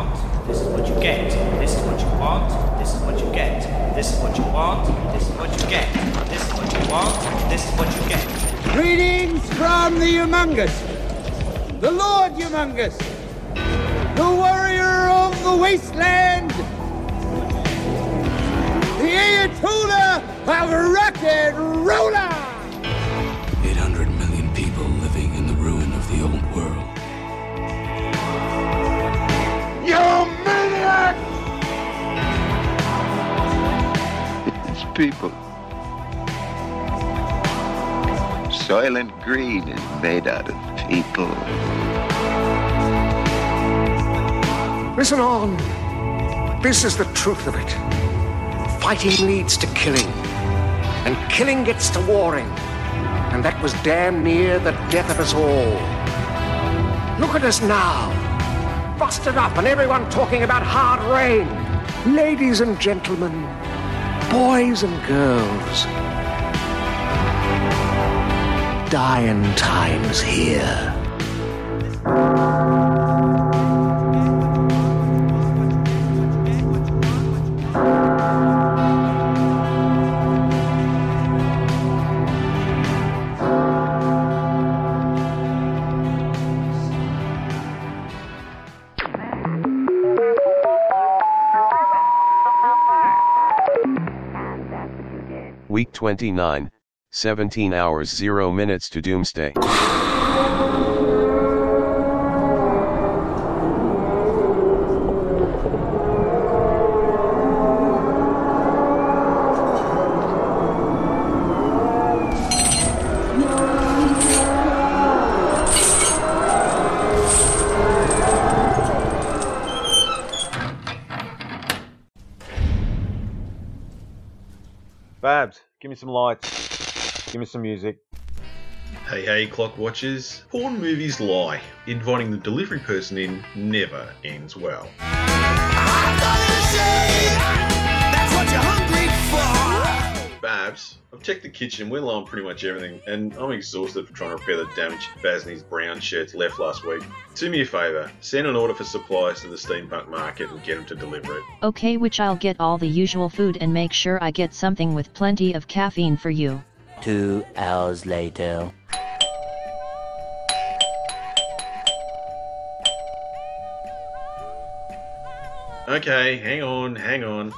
want, this is what you get. This is what you want, this is what you get. This is what you want, this is what you get. This is what you want, this is what you get. Greetings from the Humongous, the Lord Humongous, the warrior of the wasteland, the Ayatollah of rock and roller. People. Soylent Green is made out of people. Listen on. This is the truth of it. Fighting leads to killing, and killing gets to warring. And that was damn near the death of us all. Look at us now. Busted up and everyone talking about hard rain. Ladies and gentlemen, boys and girls. Dying times here. 29, 17 hours 0 minutes to doomsday. Give me some lights. Give me some music. Hey, hey, clock watchers. Porn movies lie. Inviting the delivery person in never ends well. Babs, I've checked the kitchen. We're low on pretty much everything, and I'm exhausted from trying to repair the damage Basney's brown shirts left last week. Do me a favour, send an order for supplies to the steampunk market and get them to deliver it. Okay, which I'll get all the usual food and make sure I get something with plenty of caffeine for you. Two hours later. Okay, hang on, hang on.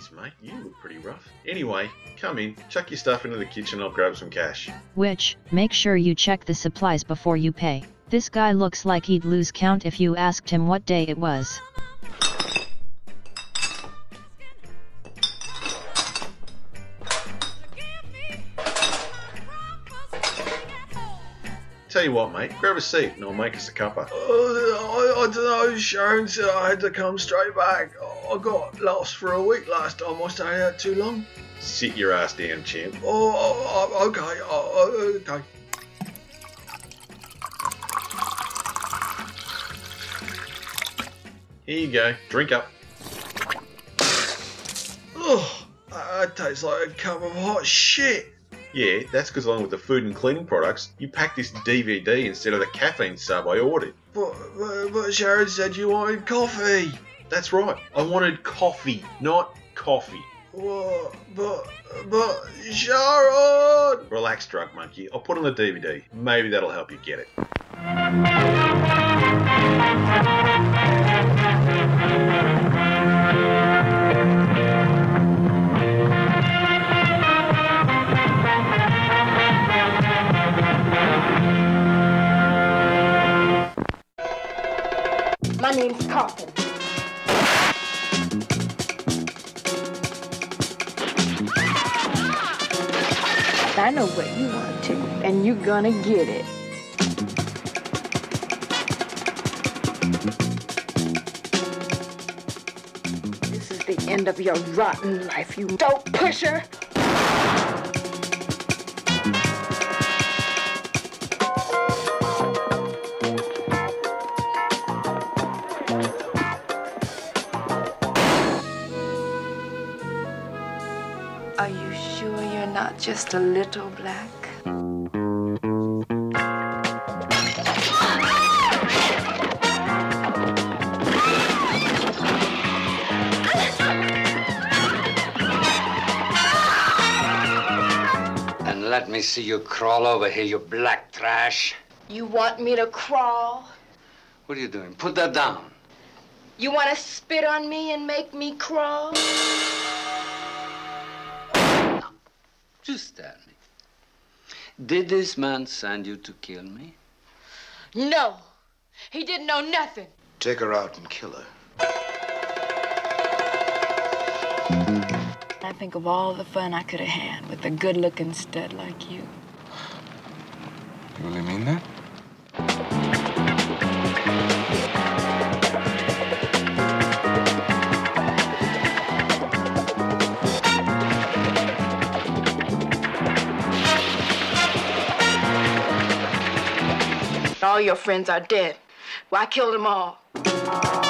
Jeez, mate, you look pretty rough. Anyway, come in, chuck your stuff into the kitchen, I'll grab some cash. Which, make sure you check the supplies before you pay. This guy looks like he'd lose count if you asked him what day it was. Tell you what, mate, grab a seat and I'll make us a cuppa. Uh, I, I don't know, Sharon said I had to come straight back. I got lost for a week last time I stayed out too long. Sit your ass down, champ. Oh, oh, oh, okay, oh, oh, okay. Here you go, drink up. Oh, that tastes like a cup of hot shit. Yeah, that's because along with the food and cleaning products, you packed this DVD instead of the caffeine sub I ordered. But, but, but Sharon said you wanted coffee. That's right, I wanted coffee, not coffee. But, but, Sharon! Relax, drug monkey. I'll put on the DVD. Maybe that'll help you get it. Gonna get it. This is the end of your rotten life, you dope pusher. Are you sure you're not just a little black? Me see you crawl over here, you black trash. You want me to crawl? What are you doing? Put that down. You want to spit on me and make me crawl? Just tell me. Did this man send you to kill me? No. He didn't know nothing. Take her out and kill her. I think of all the fun I could have had with a good looking stud like you. You really mean that? All your friends are dead. Well, I killed them all.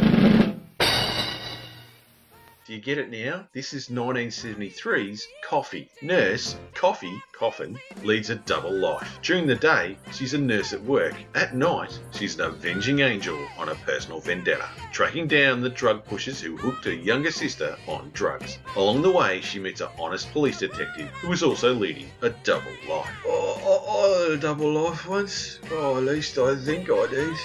Do you get it now? This is 1973's Coffy. Nurse, Coffy, Coffin, leads a double life. During the day, she's a nurse at work. At night, she's an avenging angel on a personal vendetta, tracking down the drug pushers who hooked her younger sister on drugs. Along the way, she meets an honest police detective who is also leading a double life. Oh, a double life once. Oh, at least I think I did.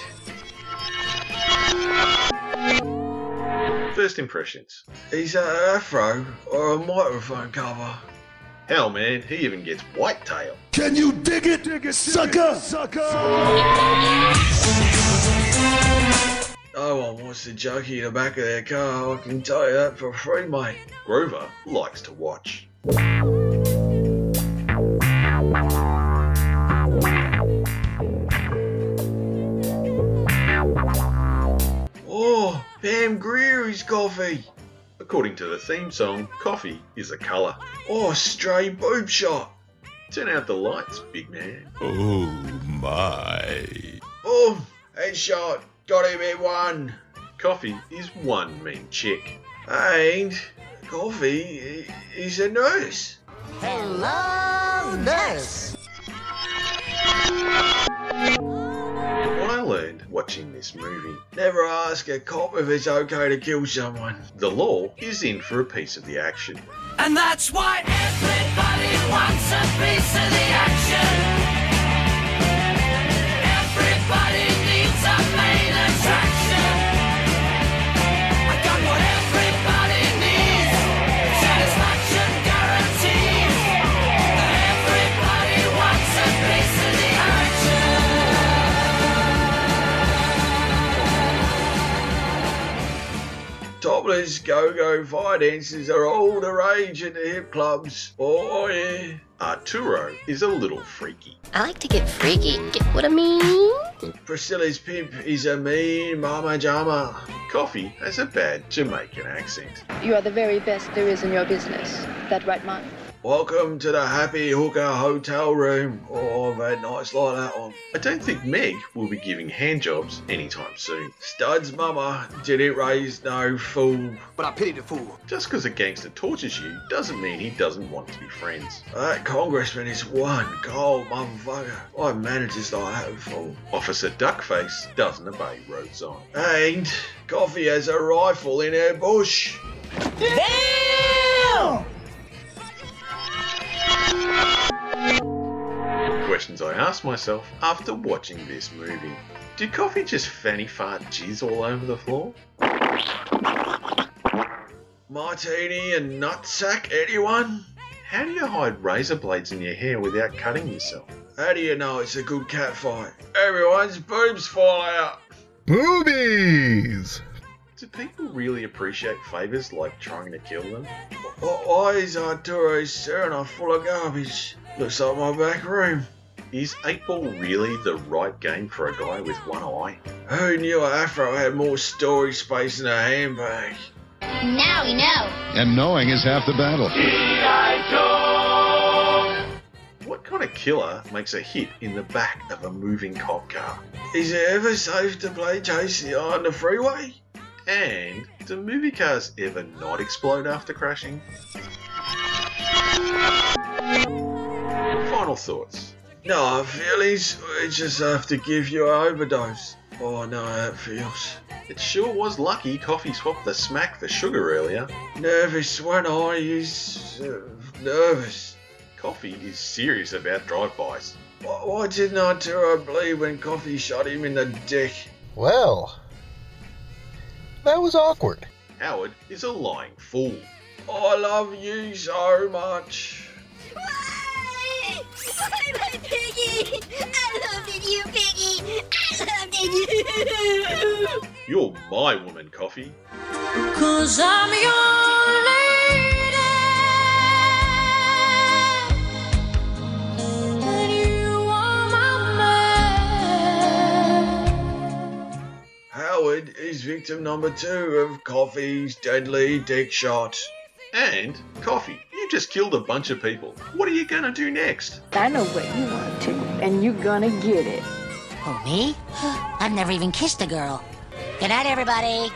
First impressions. He's that an afro or a microphone cover? Hell, man, he even gets whitetail. Can you dig it, dig it sucker? Sucker! No one wants to junkie in the back of their car, I can tell you that for free, mate. Grover likes to watch. Pam Grier's Coffy. According to the theme song, Coffy is a colour. Oh, stray boob shot. Turn out the lights, big man. Oh my. Boom, headshot. Got him in one. Coffy is one mean chick. And Coffy is a nurse. Hello, nurse. Watching this movie, Never ask a cop if it's okay to kill someone. the law is in for a piece of the action. And that's why everybody wants a piece of the action. Topless go-go fire dances are all the rage in the hip clubs. Oh yeah. Arturo is a little freaky. I like to get freaky. Get what I mean? Priscilla's pimp is a mean mama jama. Coffy has a bad Jamaican accent. You are the very best there is in your business. That right, Mark? Welcome to the Happy Hooker Hotel Room. Oh, I've had nights like that one. I don't think Meg will be giving handjobs anytime soon. Stud's mama didn't raise no fool. But I pity the fool. Just because a gangster tortures you doesn't mean he doesn't want to be friends. That congressman is one cold motherfucker. I managers like that before. Officer Duckface doesn't obey road sign. And Coffy has a rifle in her bush. Damn! Questions I asked myself after watching this movie. Did Coffy just fanny fart jizz all over the floor? Martini and nutsack, anyone? How do you hide razor blades in your hair without cutting yourself? How do you know it's a good cat fight? Everyone's boobs fall out. Boobies! Do people really appreciate favours like trying to kill them? Why is Arturo's Serena full of garbage? Looks like my back room. Is 8 Ball really the right game for a guy with one eye? Who knew afro had more storage space in a handbag? Now we know. And knowing is half the battle. What kind of killer makes a hit in the back of a moving cop car? Is it ever safe to play JCI on the freeway? And do movie cars ever not explode after crashing? final thoughts? No feelings. We just have to give you an overdose. Oh, no, that feels. It sure was lucky Coffy swapped the smack for sugar earlier. Nervous when I is uh, nervous. Coffy is serious about drive-bys. Why, why didn't I do a bleed when Coffee shot him in the dick? Well, that was awkward. Howard is a lying fool. I love you so much. I loved you, Piggy! I loved you! You're my woman, Coffy. Cause I'm your lady. And you are my man. Howard is victim number two of Coffy's deadly dick shot. And, Coffy, you just killed a bunch of people. What are you gonna do next? I know what you want to, and you're gonna get it. Oh, me? I've never even kissed a girl. Good night, everybody.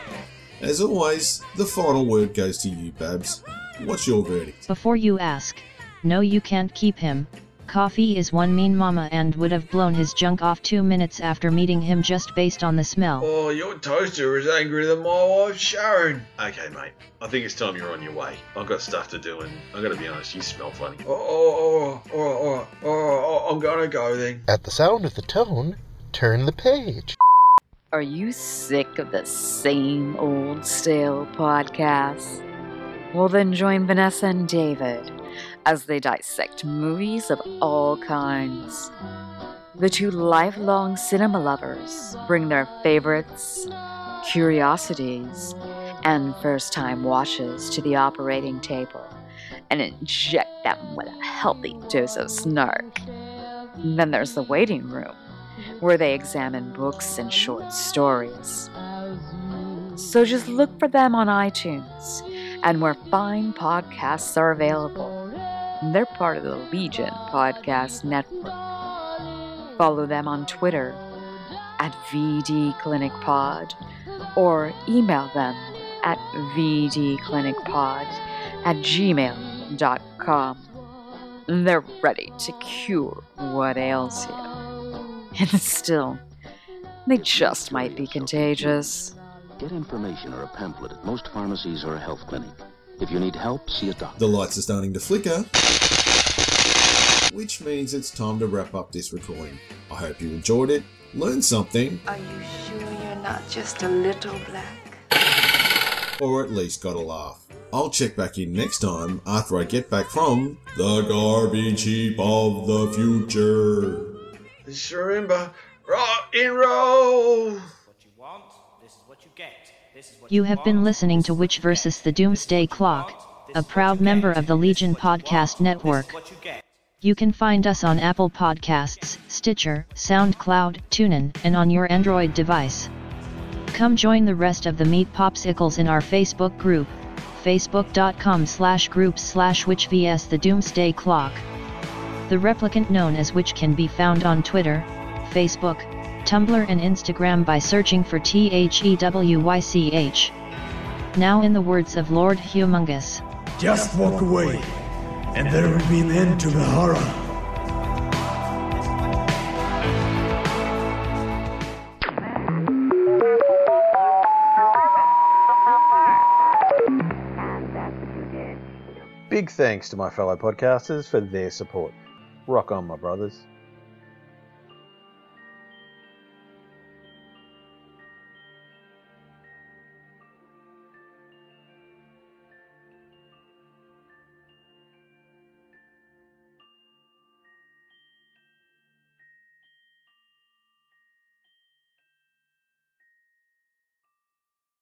As always, the final word goes to you, Babs. What's your verdict? Before you ask, no, you can't keep him. Coffy is one mean mama and would have blown his junk off two minutes after meeting him just based on the smell. Oh, your toaster is angrier than my wife Sharon. Okay, mate. I think it's time you're on your way. I've got stuff to do, and I gotta be honest, you smell funny. Oh, oh, oh, oh, oh, oh, oh, I'm gonna go then. At the sound of the tone, turn the page. Are you sick of the same old stale podcasts? Well, then join Vanessa and David as they dissect movies of all kinds. The two lifelong cinema lovers bring their favorites, curiosities, and first time watches to the operating table and inject them with a healthy dose of snark. Then there's the waiting room, where they examine books and short stories. So just look for them on iTunes and where fine podcasts are available. They're part of the Legion Podcast Network. Follow them on Twitter at vdclinicpod or email them at vdclinicpod at gmail.com. They're ready to cure what ails you. And still, they just might be contagious. Get information or a pamphlet at most pharmacies or a health clinic. If you need help, see a doctor. The lights are starting to flicker, which means it's time to wrap up this recording. I hope you enjoyed it, learned something, Are you sure you're not just a little black? or at least got a laugh. I'll check back in next time after I get back from the garbage heap of the future. Just remember, rock and roll. What you want, this is what you get. This is what You have been listening to Witch vs. the Doomsday Clock, a proud member of the Legion Podcast Network. You can find us on Apple Podcasts, Stitcher, SoundCloud, TuneIn, and on your Android device. Come join the rest of the Meat Popsicles in our Facebook group, facebook.com slash groups slash witch vs the Doomsday Clock. The replicant known as Witch can be found on Twitter, Facebook, Tumblr and Instagram by searching for THEWYCH. Now in the words of Lord Humongous. Just walk away, and there will be an end to the horror. Big thanks to my fellow podcasters for their support. Rock on, my brothers.